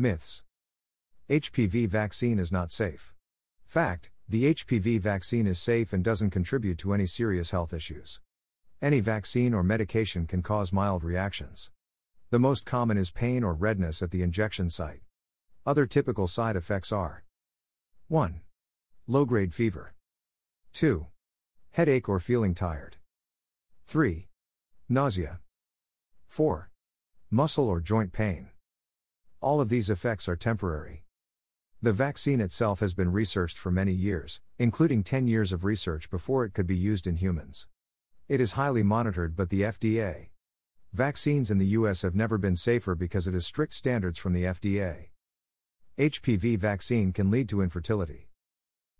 Myths HPV vaccine is not safe. Fact The HPV vaccine is safe and doesn't contribute to any serious health issues. Any vaccine or medication can cause mild reactions. The most common is pain or redness at the injection site. Other typical side effects are 1. Low grade fever. 2. Headache or feeling tired. 3. Nausea. 4. Muscle or joint pain. All of these effects are temporary. The vaccine itself has been researched for many years, including 10 years of research before it could be used in humans. It is highly monitored, but the FDA. Vaccines in the US have never been safer because it has strict standards from the FDA. HPV vaccine can lead to infertility.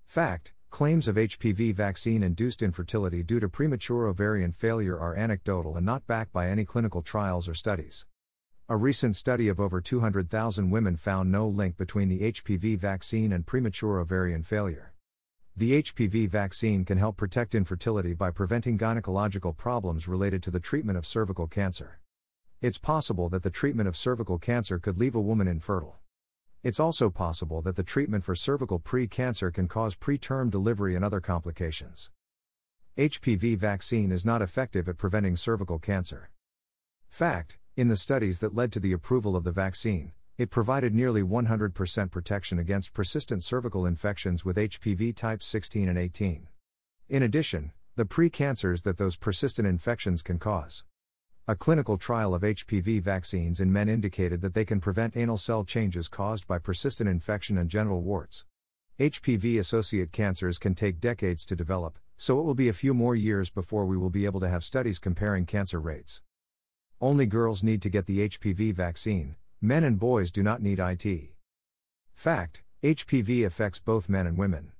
Fact Claims of HPV vaccine induced infertility due to premature ovarian failure are anecdotal and not backed by any clinical trials or studies. A recent study of over 200,000 women found no link between the HPV vaccine and premature ovarian failure. The HPV vaccine can help protect infertility by preventing gynecological problems related to the treatment of cervical cancer. It's possible that the treatment of cervical cancer could leave a woman infertile. It's also possible that the treatment for cervical pre-cancer can cause preterm delivery and other complications. HPV vaccine is not effective at preventing cervical cancer. Fact in the studies that led to the approval of the vaccine, it provided nearly 100% protection against persistent cervical infections with HPV types 16 and 18. In addition, the precancers that those persistent infections can cause. A clinical trial of HPV vaccines in men indicated that they can prevent anal cell changes caused by persistent infection and genital warts. HPV associate cancers can take decades to develop, so it will be a few more years before we will be able to have studies comparing cancer rates. Only girls need to get the HPV vaccine, men and boys do not need IT. Fact HPV affects both men and women.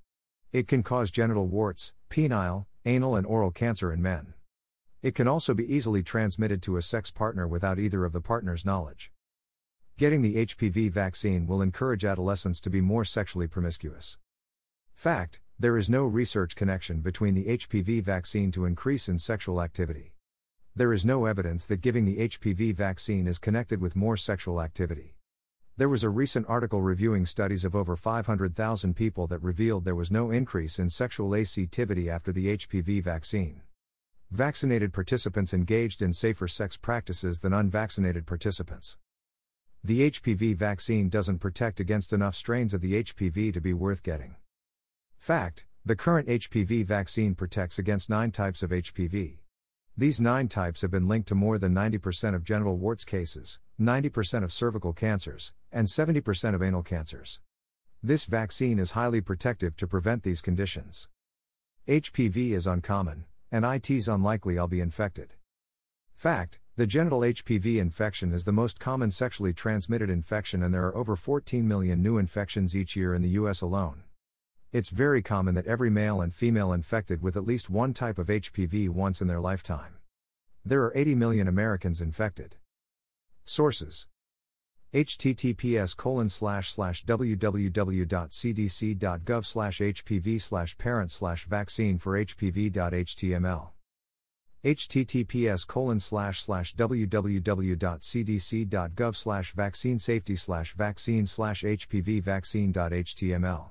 It can cause genital warts, penile, anal, and oral cancer in men. It can also be easily transmitted to a sex partner without either of the partner's knowledge. Getting the HPV vaccine will encourage adolescents to be more sexually promiscuous. Fact There is no research connection between the HPV vaccine to increase in sexual activity there is no evidence that giving the HPV vaccine is connected with more sexual activity. There was a recent article reviewing studies of over 500,000 people that revealed there was no increase in sexual activity after the HPV vaccine. Vaccinated participants engaged in safer sex practices than unvaccinated participants. The HPV vaccine doesn't protect against enough strains of the HPV to be worth getting. Fact The current HPV vaccine protects against nine types of HPV. These nine types have been linked to more than 90% of genital warts cases, 90% of cervical cancers, and 70% of anal cancers. This vaccine is highly protective to prevent these conditions. HPV is uncommon, and IT's unlikely I'll be infected. Fact The genital HPV infection is the most common sexually transmitted infection, and there are over 14 million new infections each year in the US alone. It's very common that every male and female infected with at least one type of HPV once in their lifetime. There are 80 million Americans infected. Sources https colon slash slash www.cdc.gov slash hpv slash parent slash vaccine for hpv.html https colon slash slash www.cdc.gov slash vaccine safety slash vaccine slash hpv vaccine.html